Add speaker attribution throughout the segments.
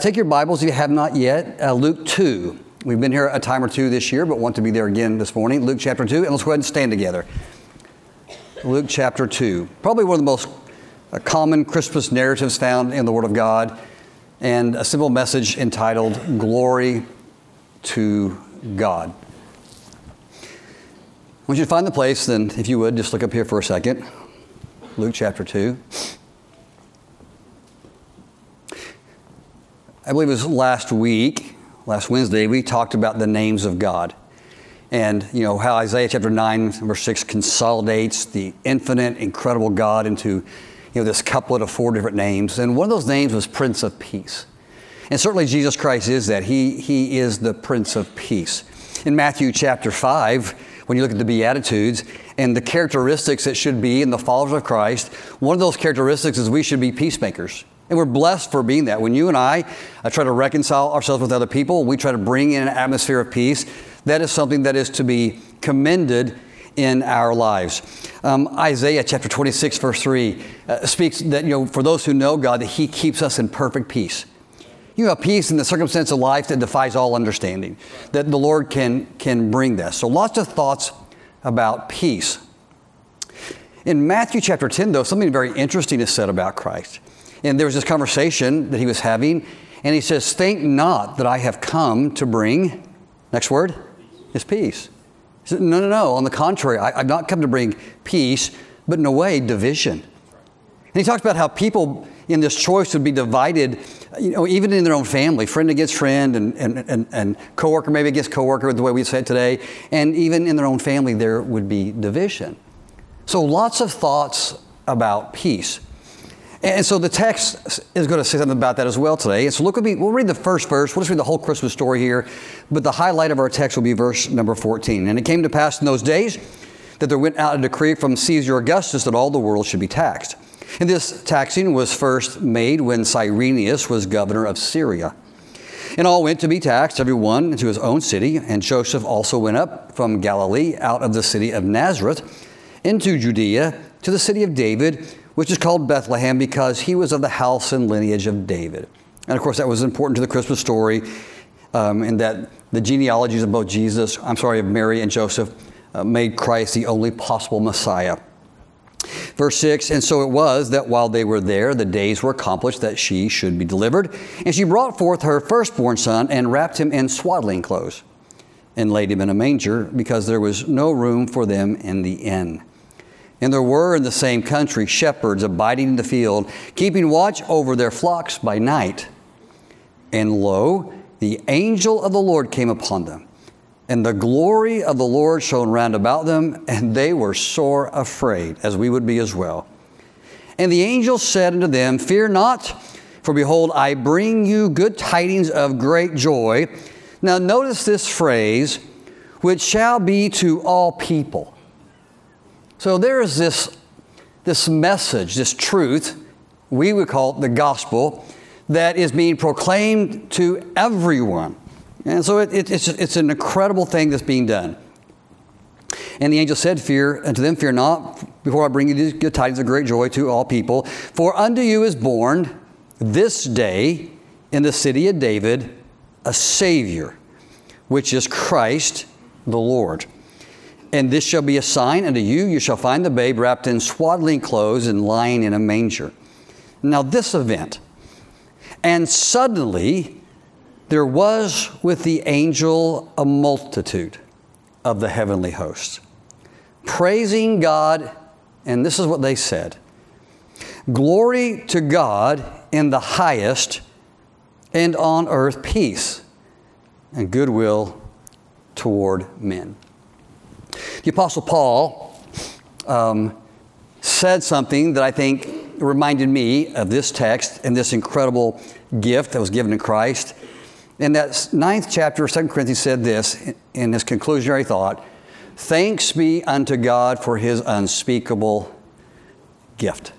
Speaker 1: Take your Bibles if you have not yet. Uh, Luke 2. We've been here a time or two this year, but want to be there again this morning. Luke chapter 2, and let's go ahead and stand together. Luke chapter 2. Probably one of the most uh, common Christmas narratives found in the Word of God, and a simple message entitled Glory to God. I want you to find the place, then, if you would, just look up here for a second. Luke chapter 2. I believe it was last week, last Wednesday, we talked about the names of God. And, you know, how Isaiah chapter 9, verse 6 consolidates the infinite, incredible God into, you know, this couplet of four different names. And one of those names was Prince of Peace. And certainly Jesus Christ is that. He, he is the Prince of Peace. In Matthew chapter 5, when you look at the Beatitudes and the characteristics that should be in the followers of Christ, one of those characteristics is we should be peacemakers. And we're blessed for being that. When you and I uh, try to reconcile ourselves with other people, we try to bring in an atmosphere of peace, that is something that is to be commended in our lives. Um, Isaiah chapter 26, verse 3 uh, speaks that, you know, for those who know God, that He keeps us in perfect peace. You have peace in the circumstance of life that defies all understanding, that the Lord can, can bring this. So, lots of thoughts about peace. In Matthew chapter 10, though, something very interesting is said about Christ. And there was this conversation that he was having, and he says, Think not that I have come to bring, next word, is peace. He said, no, no, no. On the contrary, I, have not come to bring peace, but in a way, division. And he talks about how people in this choice would be divided, you know, even in their own family, friend against friend, and, and, and, and coworker maybe against coworker, the way we say it today, and even in their own family, there would be division. So lots of thoughts about peace. And so the text is going to say something about that as well today. And so look at me, we'll read the first verse. We'll just read the whole Christmas story here. But the highlight of our text will be verse number 14. And it came to pass in those days that there went out a decree from Caesar Augustus that all the world should be taxed. And this taxing was first made when Cyrenius was governor of Syria. And all went to be taxed, every one into his own city. And Joseph also went up from Galilee out of the city of Nazareth into Judea to the city of David which is called Bethlehem because he was of the house and lineage of David. And of course, that was important to the Christmas story, um, in that the genealogies of both Jesus, I'm sorry, of Mary and Joseph, uh, made Christ the only possible Messiah. Verse 6 And so it was that while they were there, the days were accomplished that she should be delivered. And she brought forth her firstborn son and wrapped him in swaddling clothes and laid him in a manger because there was no room for them in the inn. And there were in the same country shepherds abiding in the field, keeping watch over their flocks by night. And lo, the angel of the Lord came upon them, and the glory of the Lord shone round about them, and they were sore afraid, as we would be as well. And the angel said unto them, Fear not, for behold, I bring you good tidings of great joy. Now, notice this phrase, which shall be to all people. So there is this, this message, this truth, we would call it the gospel, that is being proclaimed to everyone. And so it, it, it's, it's an incredible thing that's being done. And the angel said, Fear unto them, fear not, before I bring you these good tidings of great joy to all people. For unto you is born this day in the city of David a Savior, which is Christ the Lord. And this shall be a sign unto you. You shall find the babe wrapped in swaddling clothes and lying in a manger. Now, this event, and suddenly there was with the angel a multitude of the heavenly host, praising God, and this is what they said Glory to God in the highest, and on earth peace and goodwill toward men. The Apostle Paul um, said something that I think reminded me of this text and this incredible gift that was given to Christ. In that ninth chapter of 2 Corinthians said this in his conclusionary thought Thanks be unto God for his unspeakable gift.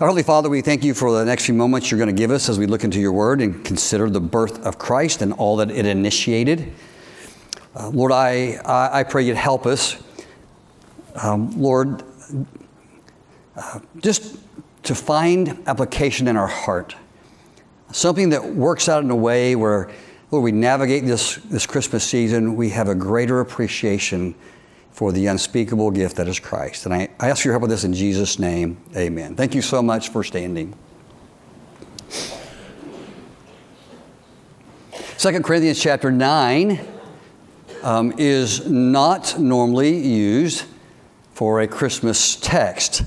Speaker 1: Our Holy Father, we thank you for the next few moments you're going to give us as we look into your word and consider the birth of Christ and all that it initiated. Uh, Lord, I, I, I, pray you'd help us, um, Lord, uh, just to find application in our heart something that works out in a way where, where we navigate this, this Christmas season, we have a greater appreciation for the unspeakable gift that is Christ. And I, I ask for your help with this in Jesus' name. Amen. Thank you so much for standing. 2 Corinthians chapter 9 um, is not normally used for a Christmas text.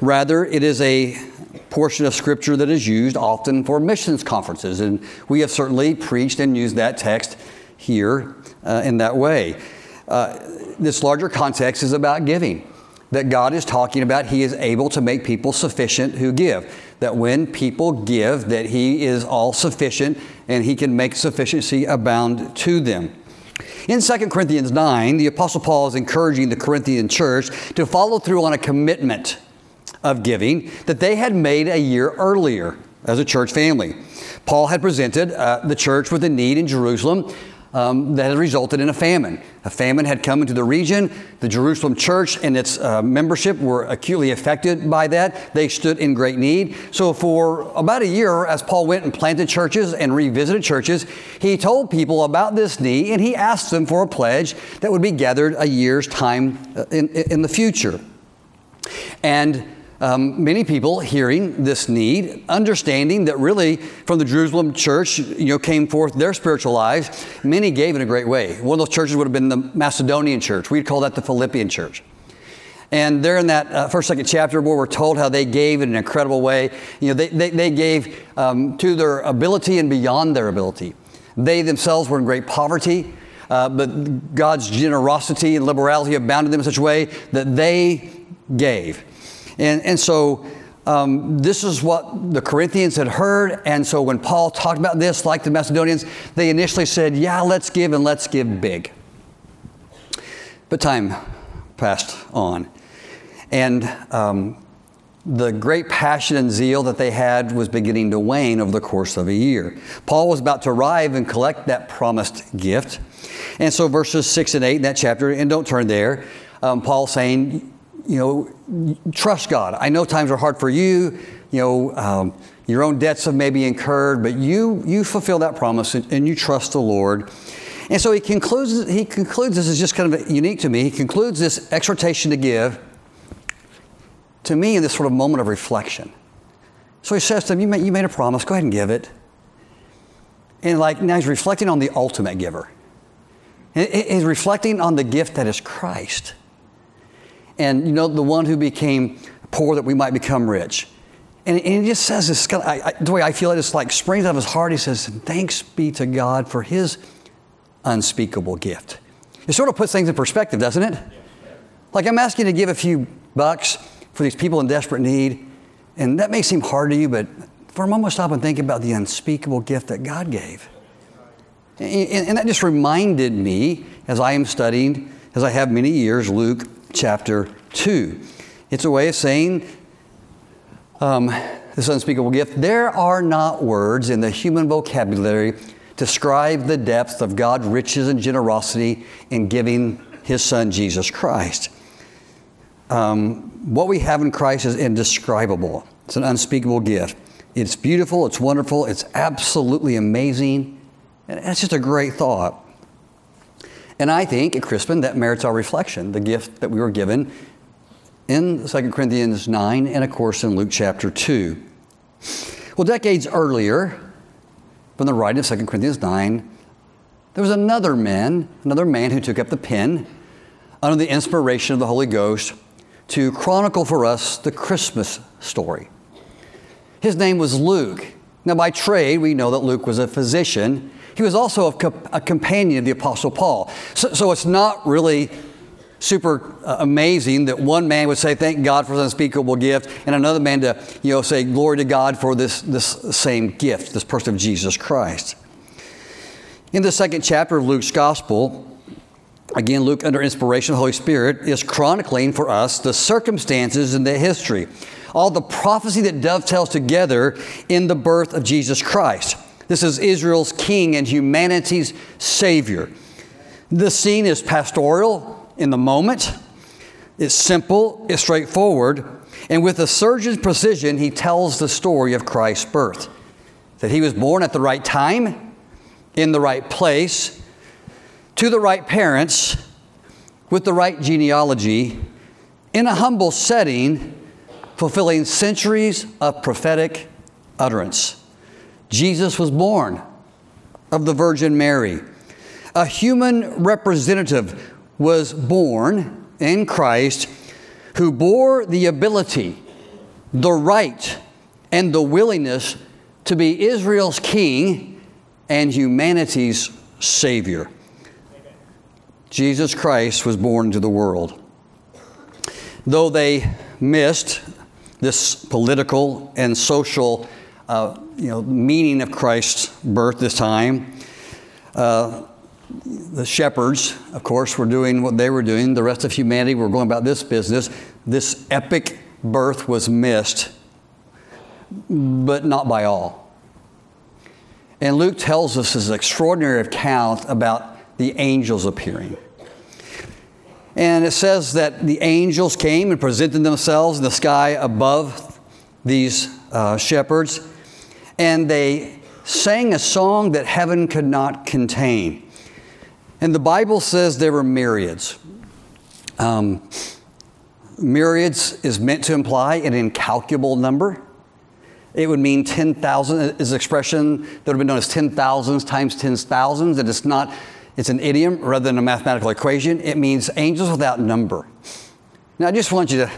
Speaker 1: Rather, it is a portion of Scripture that is used often for missions conferences, and we have certainly preached and used that text here uh, in that way. Uh, this larger context is about giving. That God is talking about, He is able to make people sufficient who give. That when people give, that He is all sufficient and He can make sufficiency abound to them. In 2 Corinthians 9, the Apostle Paul is encouraging the Corinthian church to follow through on a commitment of giving that they had made a year earlier as a church family. Paul had presented uh, the church with a need in Jerusalem um, that had resulted in a famine. A famine had come into the region. The Jerusalem church and its uh, membership were acutely affected by that. They stood in great need. So, for about a year, as Paul went and planted churches and revisited churches, he told people about this need and he asked them for a pledge that would be gathered a year's time uh, in, in the future. And um, many people hearing this need, understanding that really from the Jerusalem church, you know, came forth their spiritual lives. Many gave in a great way. One of those churches would have been the Macedonian church. We'd call that the Philippian church. And there in that uh, first, second chapter where we're told how they gave in an incredible way. You know, they, they, they gave um, to their ability and beyond their ability. They themselves were in great poverty, uh, but God's generosity and liberality abounded them in such a way that they gave. And, and so um, this is what the Corinthians had heard. And so when Paul talked about this, like the Macedonians, they initially said, Yeah, let's give and let's give big. But time passed on. And um, the great passion and zeal that they had was beginning to wane over the course of a year. Paul was about to arrive and collect that promised gift. And so, verses 6 and 8 in that chapter, and don't turn there, um, Paul saying, you know, trust God. I know times are hard for you. You know, um, your own debts have maybe incurred, but you you fulfill that promise and, and, you trust the Lord. And so he concludes. He concludes. This is just kind of unique to me. He concludes this exhortation to give to me in this sort of moment of reflection. So he says to him, "You made, you made a promise. Go ahead and give it." And like now he's reflecting on the ultimate giver. He's reflecting on the gift that is Christ and you know the one who became poor that we might become rich. And, and he just says this, I, I, the way I feel it, it's like springs out of his heart. He says, Thanks be to God for his unspeakable gift. It sort of puts things in perspective, doesn't it? Like I'm asking you to give a few bucks for these people in desperate need, and that may seem hard to you, but for a moment, stop and think about the unspeakable gift that God gave. And, and that just reminded me, as I am studying, as I have many years, Luke chapter 2. It's a way of saying um, this unspeakable gift. There are not words in the human vocabulary to describe the depth of God's riches and generosity in giving His Son Jesus Christ. Um, what we have in Christ is indescribable. It's an unspeakable gift. It's beautiful, it's wonderful, it's absolutely amazing, and that's just a great thought. And I think at Christmas that merits our reflection, the gift that we were given in 2 Corinthians 9 and, of course, in Luke chapter 2. Well, decades earlier, from the writing of 2 Corinthians 9, there was another man, another man who took up the pen under the inspiration of the Holy Ghost to chronicle for us the Christmas story. His name was Luke. Now, by trade, we know that Luke was a physician he was also a, a companion of the Apostle Paul. So, so it's not really super uh, amazing that one man would say, Thank God for this unspeakable gift, and another man to you know, say, Glory to God for this, this same gift, this person of Jesus Christ. In the second chapter of Luke's Gospel, again, Luke, under inspiration of the Holy Spirit, is chronicling for us the circumstances and the history, all the prophecy that dovetails together in the birth of Jesus Christ. This is Israel's king and humanity's savior. The scene is pastoral in the moment, it's simple, it's straightforward, and with a surgeon's precision, he tells the story of Christ's birth. that he was born at the right time, in the right place, to the right parents, with the right genealogy, in a humble setting, fulfilling centuries of prophetic utterance. Jesus was born of the Virgin Mary. A human representative was born in Christ who bore the ability, the right, and the willingness to be Israel's king and humanity's savior. Jesus Christ was born into the world. Though they missed this political and social uh, you know, meaning of Christ's birth this time, uh, the shepherds, of course, were doing what they were doing. The rest of humanity were going about this business. This epic birth was missed, but not by all. And Luke tells us this extraordinary account about the angels appearing. And it says that the angels came and presented themselves in the sky above these uh, shepherds, and they sang a song that heaven could not contain. And the Bible says there were myriads. Um, myriads is meant to imply an incalculable number. It would mean 10,000 is an expression that would have been known as 10,000s times 10,000s. That it's not it's an idiom rather than a mathematical equation. It means angels without number. Now, I just want you to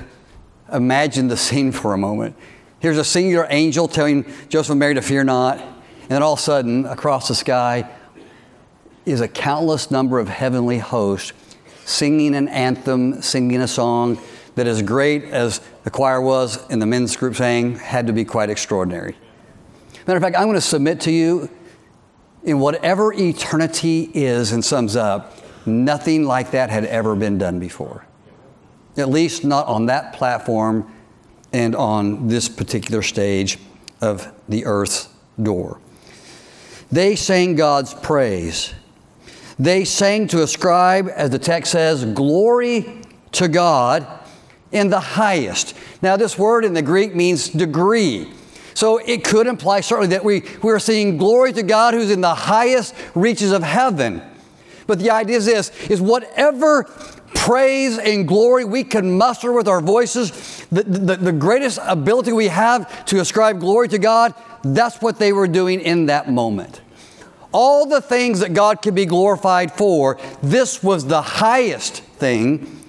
Speaker 1: imagine the scene for a moment. Here's a singular angel telling Joseph and Mary to fear not, and then all of a sudden, across the sky, is a countless number of heavenly hosts singing an anthem, singing a song that, as great as the choir was and the men's group sang, had to be quite extraordinary. Matter of fact, I'm going to submit to you in whatever eternity is and sums up, nothing like that had ever been done before. At least not on that platform and on this particular stage of the earth's door. They sang God's praise. They sang to ascribe, as the text says, glory to God in the highest. Now, this word in the Greek means degree. So it could imply certainly that we, we are seeing glory to God who's in the highest reaches of heaven. But the idea is this is whatever praise and glory we can muster with our voices, the, the, the greatest ability we have to ascribe glory to God, that's what they were doing in that moment. All the things that God could be glorified for, this was the highest thing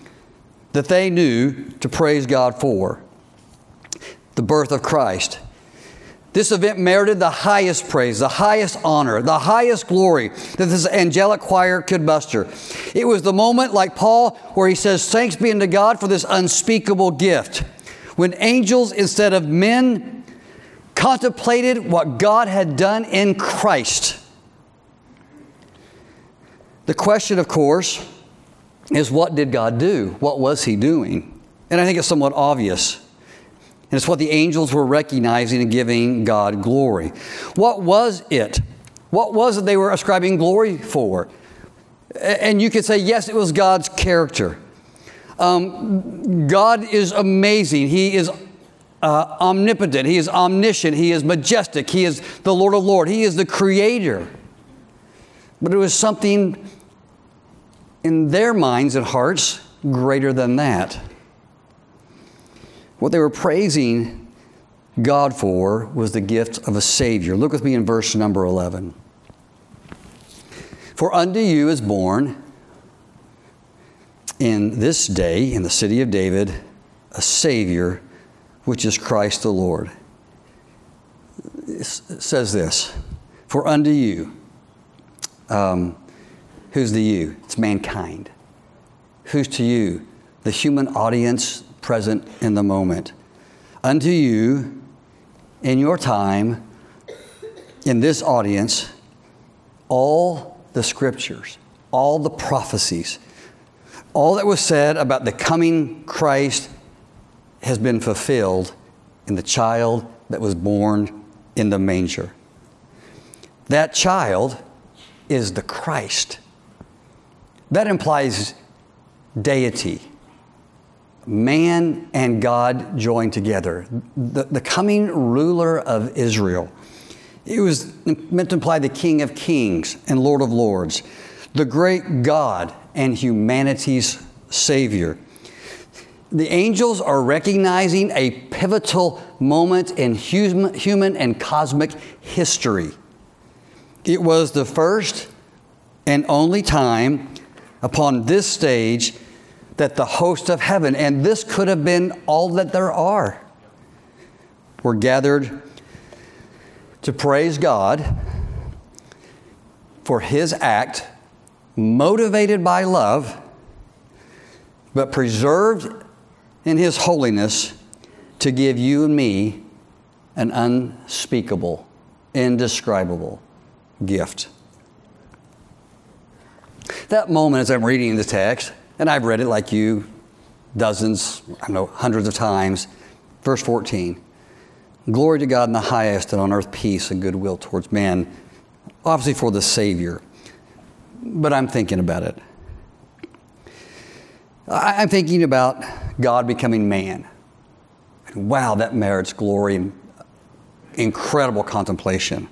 Speaker 1: that they knew to praise God for the birth of Christ. This event merited the highest praise, the highest honor, the highest glory that this angelic choir could muster. It was the moment, like Paul, where he says, Thanks be unto God for this unspeakable gift. When angels, instead of men, contemplated what God had done in Christ. The question, of course, is what did God do? What was he doing? And I think it's somewhat obvious. And it's what the angels were recognizing and giving God glory. What was it? What was it they were ascribing glory for? And you could say, yes, it was God's character. Um, God is amazing. He is uh, omnipotent. He is omniscient. He is majestic. He is the Lord of Lords. He is the creator. But it was something in their minds and hearts greater than that. What they were praising God for was the gift of a Savior. Look with me in verse number 11. For unto you is born in this day, in the city of David, a Savior, which is Christ the Lord. It says this For unto you, um, who's the you? It's mankind. Who's to you? The human audience present in the moment. Unto you, in your time, in this audience, all the scriptures, all the prophecies, all that was said about the coming Christ has been fulfilled in the child that was born in the manger. That child is the Christ. That implies deity man and God joined together. The, the coming ruler of Israel It was meant to imply the King of Kings and Lord of Lords, the great God and humanity's Savior. The angels are recognizing a pivotal moment in human, human and cosmic history. It was the first and only time upon this stage that the host of heaven, and this could have been all that there are, were gathered to praise God for his act, motivated by love, but preserved in his holiness to give you and me an unspeakable, indescribable gift. That moment as I'm reading the text, and I've read it like you dozens, I don't know, hundreds of times, verse 14. Glory to God in the highest, and on earth peace and goodwill towards man. Obviously, for the Savior. But I'm thinking about it. I'm thinking about God becoming man. And Wow, that merits glory and incredible contemplation.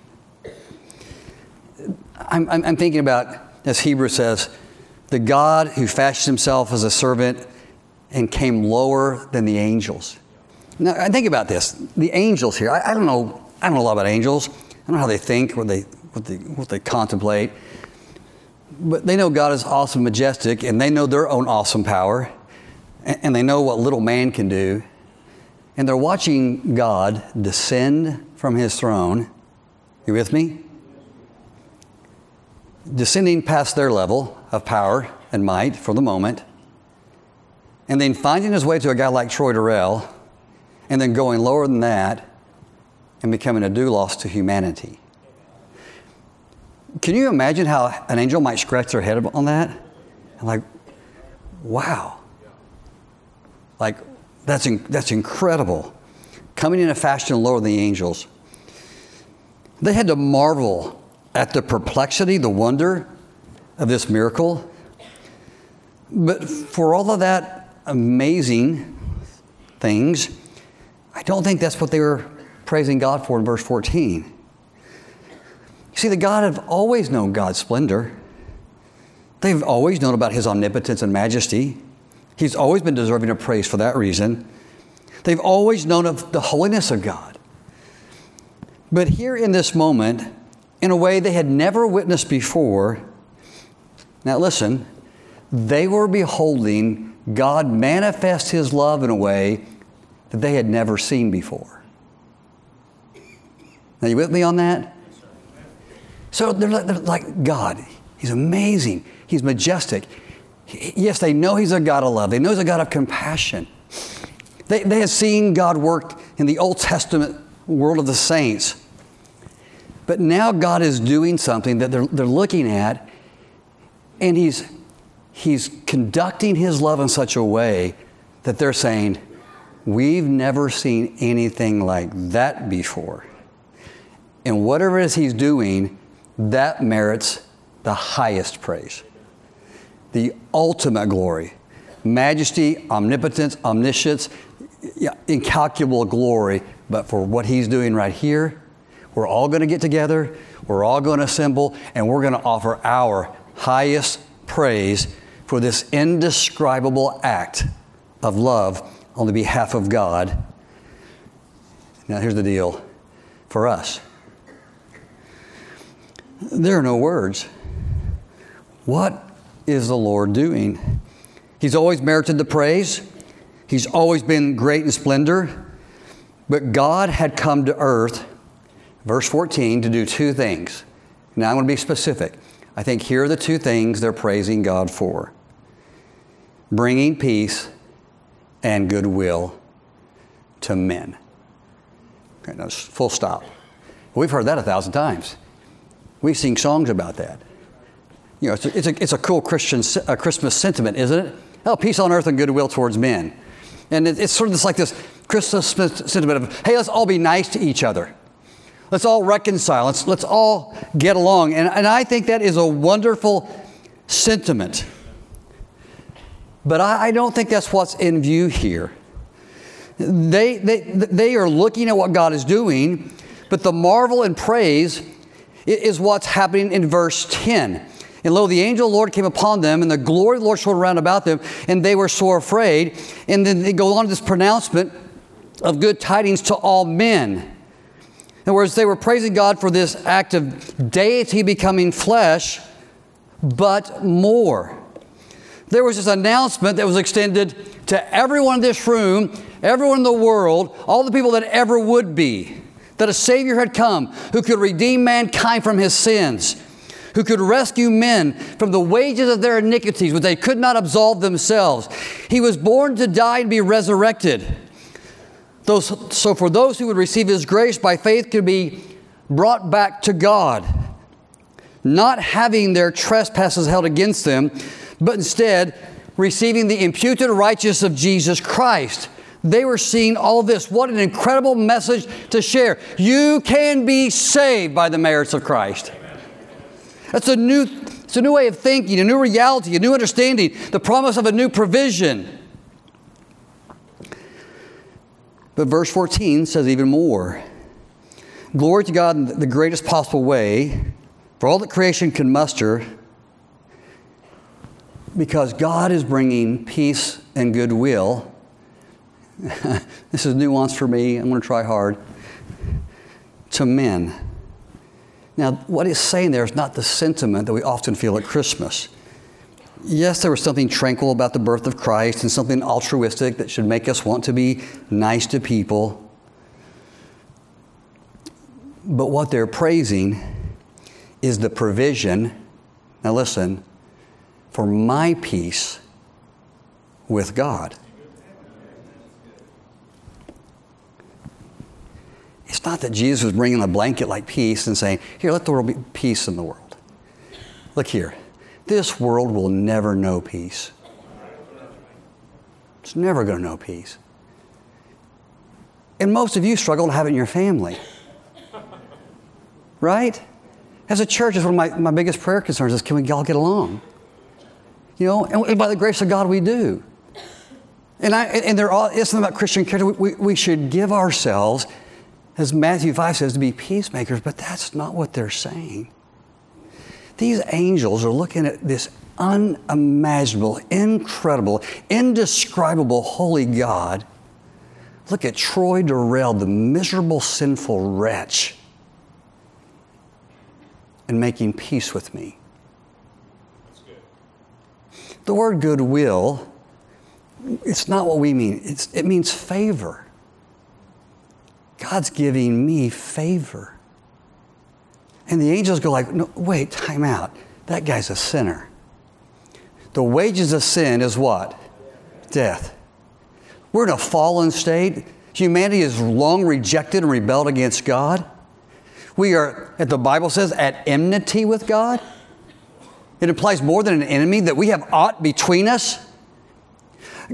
Speaker 1: I'm, I'm, I'm thinking about, as Hebrew says, the God who fashioned himself as a servant and came lower than the angels. Now, think about this. The angels here, I, I, don't know, I don't know a lot about angels. I don't know how they think, what they, what they, what they contemplate. But they know God is awesome, majestic, and they know their own awesome power, and, and they know what little man can do. And they're watching God descend from his throne. You with me? Descending past their level of power and might for the moment, and then finding his way to a guy like Troy Durrell and then going lower than that and becoming a doulos to humanity. Can you imagine how an angel might scratch their head on that? And like, wow. Like, that's, in, that's incredible. Coming in a fashion lower than the angels. They had to marvel at the perplexity, the wonder of this miracle. But for all of that amazing things, I don't think that's what they were praising God for in verse 14. You see, the God have always known God's splendor. They've always known about his omnipotence and majesty. He's always been deserving of praise for that reason. They've always known of the holiness of God. But here in this moment, in a way they had never witnessed before, now listen, they were beholding God manifest his love in a way that they had never seen before. Now, you with me on that? So they're like, they're like, God, He's amazing, He's majestic. Yes, they know He's a God of love, they know He's a God of compassion. They, they had seen God work in the Old Testament world of the saints. But now God is doing something that they're, they're looking at, and he's, he's conducting His love in such a way that they're saying, We've never seen anything like that before. And whatever it is he's doing, that merits the highest praise, the ultimate glory, majesty, omnipotence, omniscience, incalculable glory. But for what he's doing right here, we're all going to get together, we're all going to assemble, and we're going to offer our highest praise for this indescribable act of love on the behalf of God. Now, here's the deal for us there are no words. What is the Lord doing? He's always merited the praise, He's always been great in splendor. But God had come to earth, verse 14, to do two things. Now I'm going to be specific. I think here are the two things they're praising God for bringing peace and goodwill to men. Okay, now, full stop. We've heard that a thousand times. We've sing songs about that. You know, it's a, it's a, it's a cool Christian Christmas sentiment, isn't it? Oh, peace on earth and goodwill towards men. And it, it's sort of this, like this Christmas sentiment of, hey, let's all be nice to each other. Let's all reconcile. Let's, let's all get along. And, and I think that is a wonderful sentiment. But I, I don't think that's what's in view here. They, they, they are looking at what God is doing, But the marvel and praise is what's happening in verse 10. And lo, the angel of the Lord came upon them, and the glory of the Lord shone around about them, and they were sore afraid. And then they go on to this pronouncement of good tidings to all men. In other words, they were praising God for this act of deity becoming flesh, but more. There was this announcement that was extended to everyone in this room, everyone in the world, all the people that ever would be, that a Savior had come who could redeem mankind from his sins, who could rescue men from the wages of their iniquities, which they could not absolve themselves. He was born to die and be resurrected. Those, so, for those who would receive His grace by faith, could be brought back to God, not having their trespasses held against them, but instead receiving the imputed righteousness of Jesus Christ. They were seeing all this. What an incredible message to share. You can be saved by the merits of Christ. That's a new, it's a new way of thinking, a new reality, a new understanding, the promise of a new provision. But verse 14 says even more Glory to God in the greatest possible way for all that creation can muster, because God is bringing peace and goodwill. this is nuance for me. I'm going to try hard. To men. Now, what he's saying there is not the sentiment that we often feel at Christmas. Yes, there was something tranquil about the birth of Christ and something altruistic that should make us want to be nice to people. But what they're praising is the provision, now listen, for my peace with God. It's not that Jesus was bringing a blanket like peace and saying, Here, let the world be peace in the world. Look here. This world will never know peace. It's never going to know peace. And most of you struggle to have it in your family. Right? As a church, it's one of my, my biggest prayer concerns is can we all get along? You know, and by the grace of God, we do. And, I, and they're all, it's about Christian character. We, we, we should give ourselves, as Matthew 5 says, to be peacemakers, but that's not what they're saying. These angels are looking at this unimaginable, incredible, indescribable holy God. Look at Troy Durrell, the miserable, sinful wretch, and making peace with me. The word goodwill, it's not what we mean, it's, it means favor. God's giving me favor. And the angels go like, no, wait, time out. That guy's a sinner. The wages of sin is what? Death. We're in a fallen state. Humanity has long rejected and rebelled against God. We are, as the Bible says, at enmity with God. It implies more than an enemy, that we have aught between us.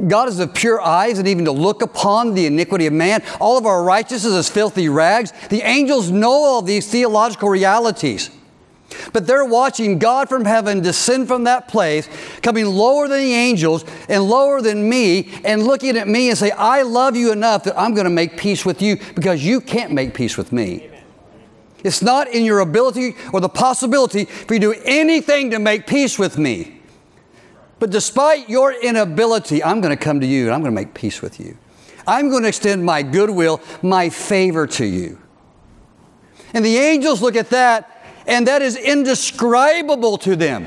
Speaker 1: God is of pure eyes and even to look upon the iniquity of man. All of our righteousness is filthy rags. The angels know all these theological realities. But they're watching God from heaven descend from that place, coming lower than the angels and lower than me, and looking at me and say, I love you enough that I'm going to make peace with you because you can't make peace with me. It's not in your ability or the possibility for you to do anything to make peace with me. But despite your inability, I'm going to come to you and I'm going to make peace with you. I'm going to extend my goodwill, my favor to you. And the angels look at that, and that is indescribable to them.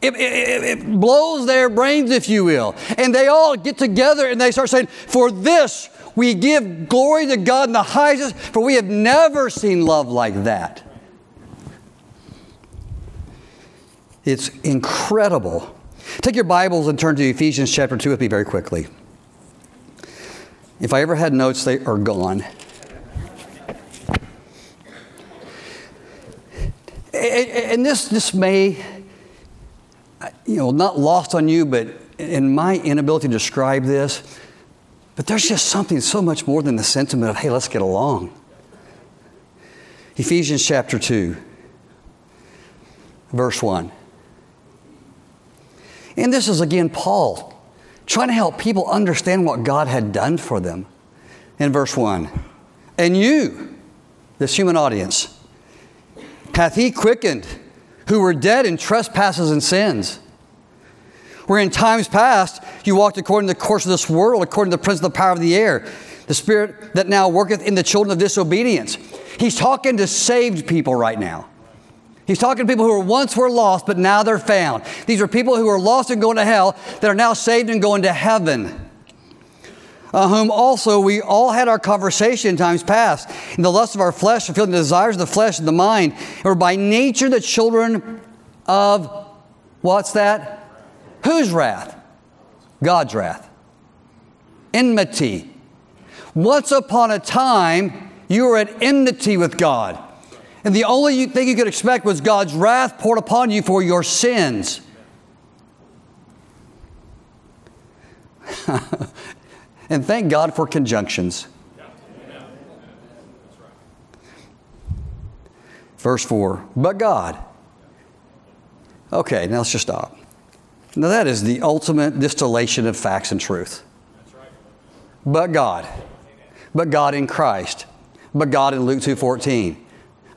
Speaker 1: It, it, it, blows their brains, if you will. And they all get together and they start saying, For this we give glory to God in the highest, for we have never seen love like that. It's incredible Take your Bibles and turn to Ephesians chapter 2 with me very quickly. If I ever had notes, they are gone. And this, this may, you know, not lost on you, but in my inability to describe this, but there's just something so much more than the sentiment of, hey, let's get along. Ephesians chapter 2, verse 1. And this is again Paul trying to help people understand what God had done for them. In verse 1, and you, this human audience, hath he quickened who were dead in trespasses and sins. Where in times past you walked according to the course of this world, according to the prince of the power of the air, the spirit that now worketh in the children of disobedience. He's talking to saved people right now. He's talking to people who once were lost, but now they're found. These are people who were lost and going to hell that are now saved and going to heaven. Uh, whom also we all had our conversation in times past, in the lust of our flesh, fulfilling the desires of the flesh and the mind, and were by nature the children of what's that? Whose wrath? God's wrath. Enmity. Once upon a time, you were at enmity with God. And the only thing you could expect was God's wrath poured upon you for your sins. and thank God for conjunctions. Verse 4 But God. Okay, now let's just stop. Now, that is the ultimate distillation of facts and truth. But God. But God in Christ. But God in Luke 2.14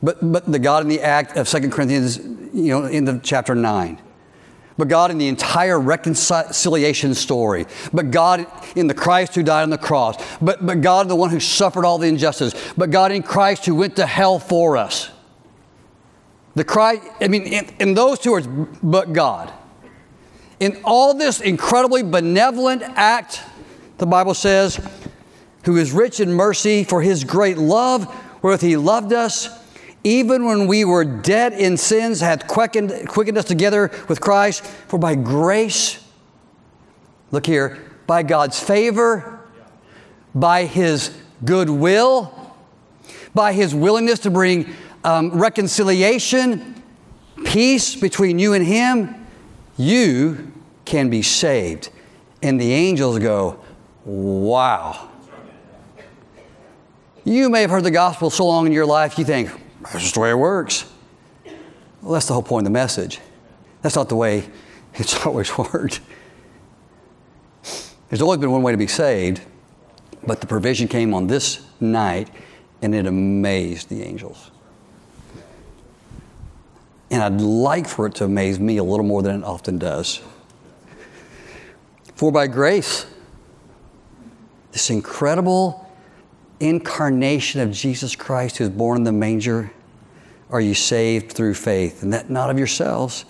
Speaker 1: but, but the God in the act of 2 Corinthians, you know, in the chapter 9. But God in the entire reconciliation story. But God in the Christ who died on the cross. But, but God the one who suffered all the injustice. But God in Christ who went to hell for us. The Christ, I mean, in, in those two words, but God. In all this incredibly benevolent act, the Bible says, who is rich in mercy for his great love, wherewith he loved us even when we were dead in sins, hath quickened, quickened us together with Christ. For by grace, look here, by God's favor, by His goodwill, by His willingness to bring um, reconciliation, peace between you and Him, you can be saved. And the angels go, Wow. You may have heard the gospel so long in your life, you think, that's just the way it works. Well, that's the whole point of the message. That's not the way it's always worked. There's always been one way to be saved, but the provision came on this night and it amazed the angels. And I'd like for it to amaze me a little more than it often does. For by grace, this incredible incarnation of Jesus Christ who's born in the manger, are you saved through faith, and that not of yourselves.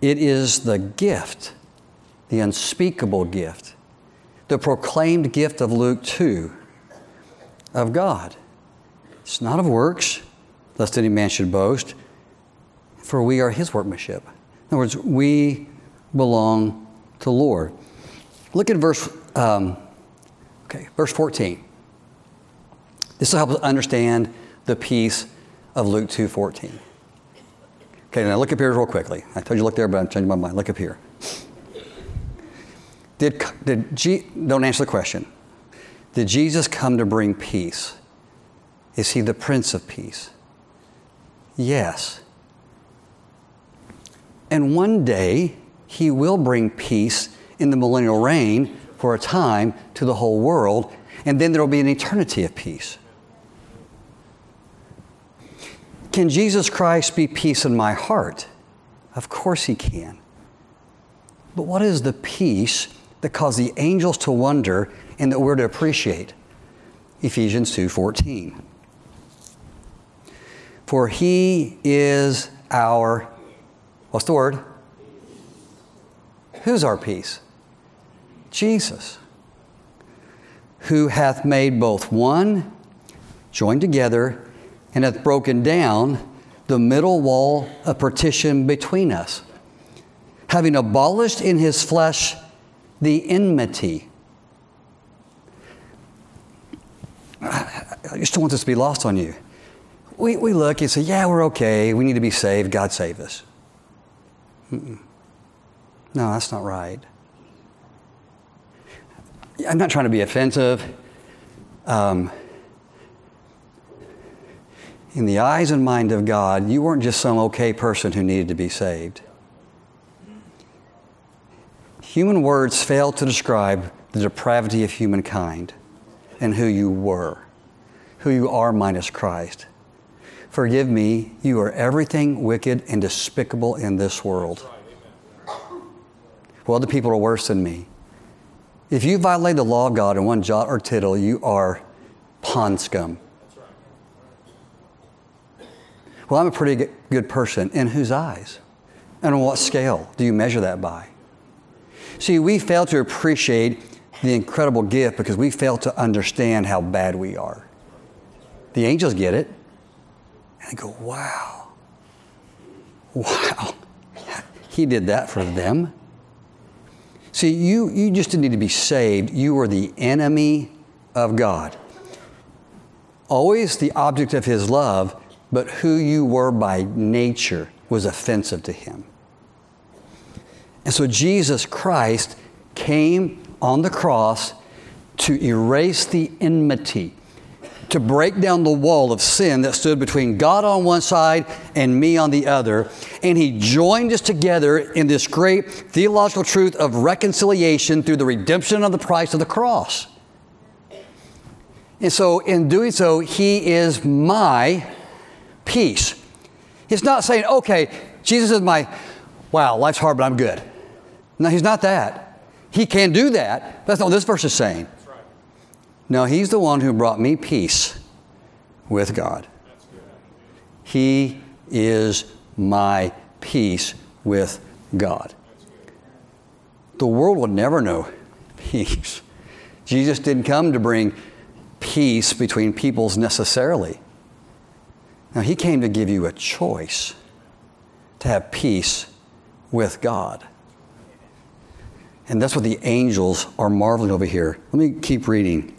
Speaker 1: It is the gift, the unspeakable gift, the proclaimed gift of Luke 2 of God. It's not of works, lest any man should boast, for we are his workmanship. In other words, we belong to Lord. Look at verse, um, okay, verse 14. This will help us understand the peace of Luke 2.14. Okay, now look up here real quickly. I told you to look there, but I'm changing my mind. Look up here. Did, did G, don't answer the question. Did Jesus come to bring peace? Is he the Prince of Peace? Yes. And one day, he will bring peace in the millennial reign for a time to the whole world, and then there will be an eternity of peace. Can Jesus Christ be peace in my heart? Of course he can. But what is the peace that caused the angels to wonder and that we're to appreciate? Ephesians 2:14. For he is our what's the word? Who's our peace? Jesus. Who hath made both one, joined together, and hath broken down the middle wall of partition between us, having abolished in his flesh the enmity. I just don't want this to be lost on you. We, we look and say, yeah, we're okay. We need to be saved. God save us. Mm-mm. No, that's not right. I'm not trying to be offensive. Um, in the eyes and mind of God, you weren't just some okay person who needed to be saved. Human words fail to describe the depravity of humankind and who you were, who you are minus Christ. Forgive me, you are everything wicked and despicable in this world. Well, the people are worse than me. If you violate the law of God in one jot or tittle, you are pond scum. Well, I'm a pretty good person. In whose eyes? And on what scale do you measure that by? See, we fail to appreciate the incredible gift because we fail to understand how bad we are. The angels get it. And they go, wow. Wow. He did that for them. See, you, you just didn't need to be saved. You were the enemy of God. Always the object of His love, but who you were by nature was offensive to Him. And so Jesus Christ came on the cross to erase the enmity, to break down the wall of sin that stood between God on one side and me on the other. And He joined us together in this great theological truth of reconciliation through the redemption of the price of the cross. And so, in doing so, He is my peace. He's not saying, okay, Jesus is my, wow, life's hard, but I'm good. No, he's not that. He can do that. That's not what this verse is saying. No, he's the one who brought me peace with God. He is my peace with God. The world will never know peace. Jesus didn't come to bring peace between peoples necessarily. Now, He came to give you a choice to have peace with God. And that's what the angels are marveling over here. Let me keep reading.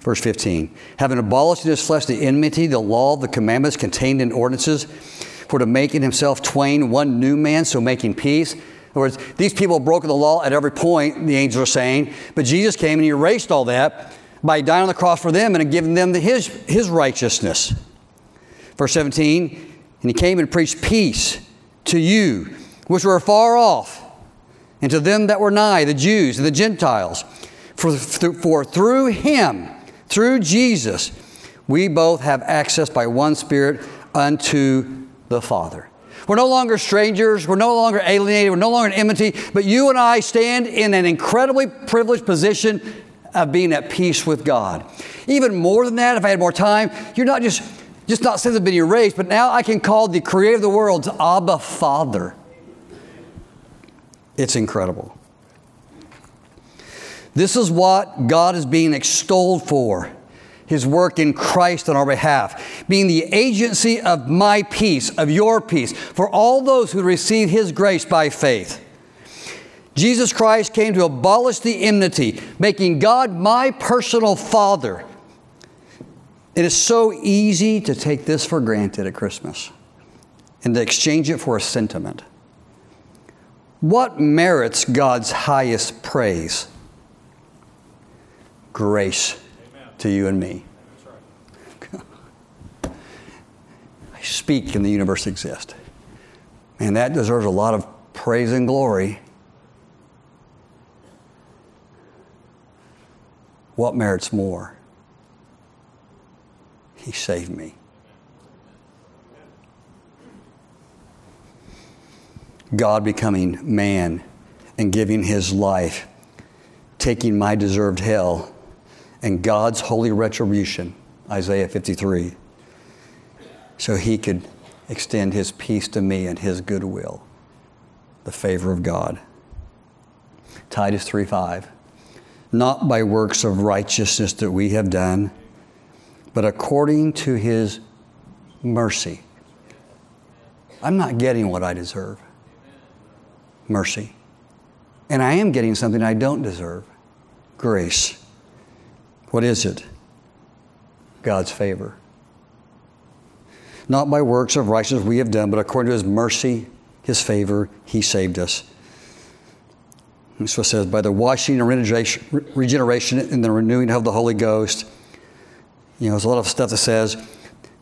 Speaker 1: Verse 15. Having abolished in his flesh the enmity, the law, the commandments contained in ordinances, for to make in himself twain one new man, so making peace. In other words, these people have broken the law at every point, the angels are saying, but Jesus came and he erased all that by dying on the cross for them and giving them the, his, his righteousness. Verse 17, and he came and preached peace to you, which were far off and to them that were nigh, the Jews and the Gentiles. For, for through him, through Jesus, we both have access by one Spirit unto the Father. We're no longer strangers. We're no longer alienated. We're no longer in enmity. But you and I stand in an incredibly privileged position of being at peace with God. Even more than that, if I had more time, you're not just, just not since have been erased, but now I can call the creator of the world Abba Father. It's incredible. This is what God is being extolled for his work in Christ on our behalf, being the agency of my peace, of your peace, for all those who receive his grace by faith. Jesus Christ came to abolish the enmity, making God my personal Father. It is so easy to take this for granted at Christmas and to exchange it for a sentiment. What merits God's highest praise? Grace Amen. to you and me. Right. I speak and the universe exists. And that deserves a lot of praise and glory. What merits more? He saved me. God becoming man and giving his life, taking my deserved hell, and God's holy retribution, Isaiah 53, so he could extend his peace to me and his goodwill, the favor of God. Titus 3 5. Not by works of righteousness that we have done, but according to his mercy. I'm not getting what I deserve mercy. And I am getting something I don't deserve grace. What is it? God's favor. Not by works of righteousness we have done, but according to His mercy, His favor, He saved us. That's what it says, by the washing and regeneration and the renewing of the Holy Ghost. You know, there's a lot of stuff that says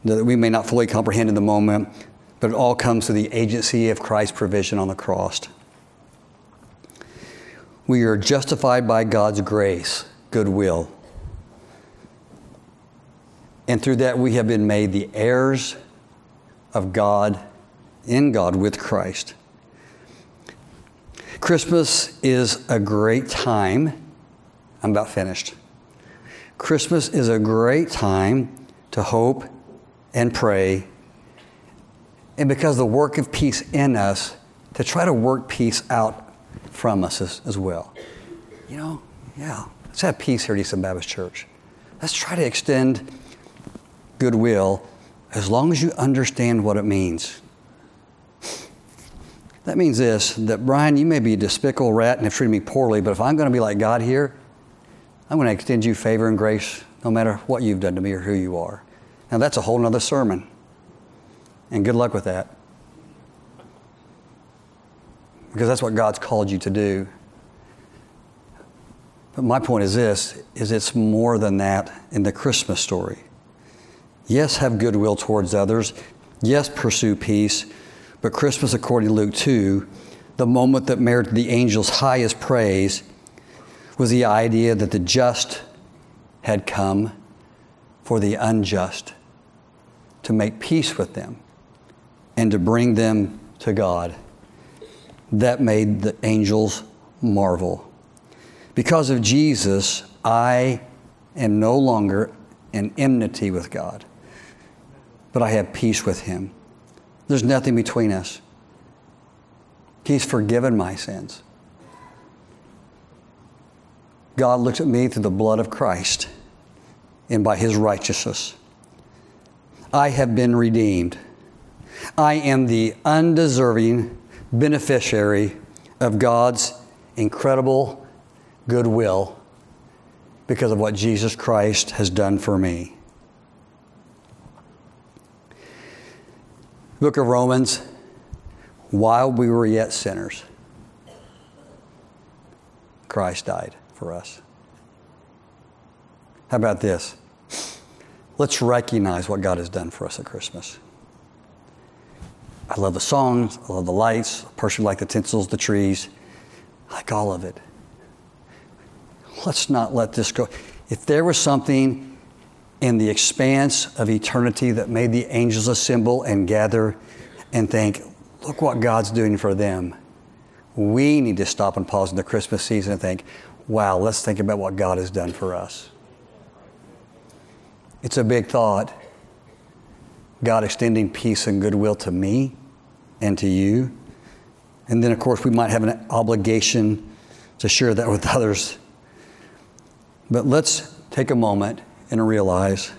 Speaker 1: that we may not fully comprehend in the moment, but it all comes through the agency of Christ's provision on the cross. We are justified by God's grace, goodwill. And through that, we have been made the heirs of God, in God, with Christ. Christmas is a great time. I'm about finished. Christmas is a great time to hope and pray, and because the work of peace in us, to try to work peace out from us as, as well. You know, yeah, let's have peace here at Eastland Baptist Church. Let's try to extend goodwill as long as you understand what it means. That means this that Brian, you may be a despicable rat and have treated me poorly, but if I'm going to be like God here, I'm going to extend you favor and grace no matter what you've done to me or who you are. Now, that's a whole nother sermon. And good luck with that. Because that's what God's called you to do. But my point is this is it's more than that in the Christmas story. Yes, have goodwill towards others. Yes, pursue peace. But Christmas, according to Luke 2, the moment that merited the angel's highest praise was the idea that the just had come for the unjust to make peace with them and to bring them to God. That made the angels marvel. Because of Jesus, I am no longer in enmity with God, but I have peace with Him. There's nothing between us. He's forgiven my sins. God looks at me through the blood of Christ and by His righteousness. I have been redeemed. I am the undeserving beneficiary of God's incredible goodwill because of what Jesus Christ has done for me. Book of Romans, while we were yet sinners, Christ died for us. How about this? Let's recognize what God has done for us at Christmas. I love the songs, I love the lights, personally like the tinsels, the trees, I like all of it. Let's not let this go. If there was something in the expanse of eternity that made the angels assemble and gather and think, look what God's doing for them, we need to stop and pause in the Christmas season and think, wow, let's think about what God has done for us. It's a big thought. God extending peace and goodwill to me and to you. And then, of course, we might have an obligation to share that with others. But let's take a moment and realize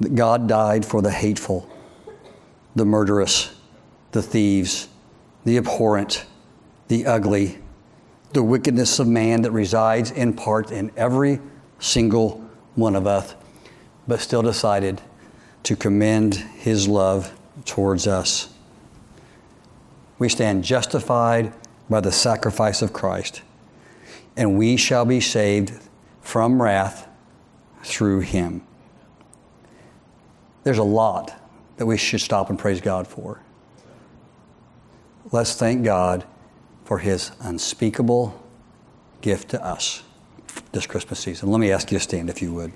Speaker 1: that God died for the hateful, the murderous, the thieves, the abhorrent, the ugly, the wickedness of man that resides in part in every single one of us, but still decided to commend his love towards us. We stand justified by the sacrifice of Christ, and we shall be saved from wrath through him. There's a lot that we should stop and praise God for. Let's thank God for his unspeakable gift to us this Christmas season. Let me ask you to stand if you would.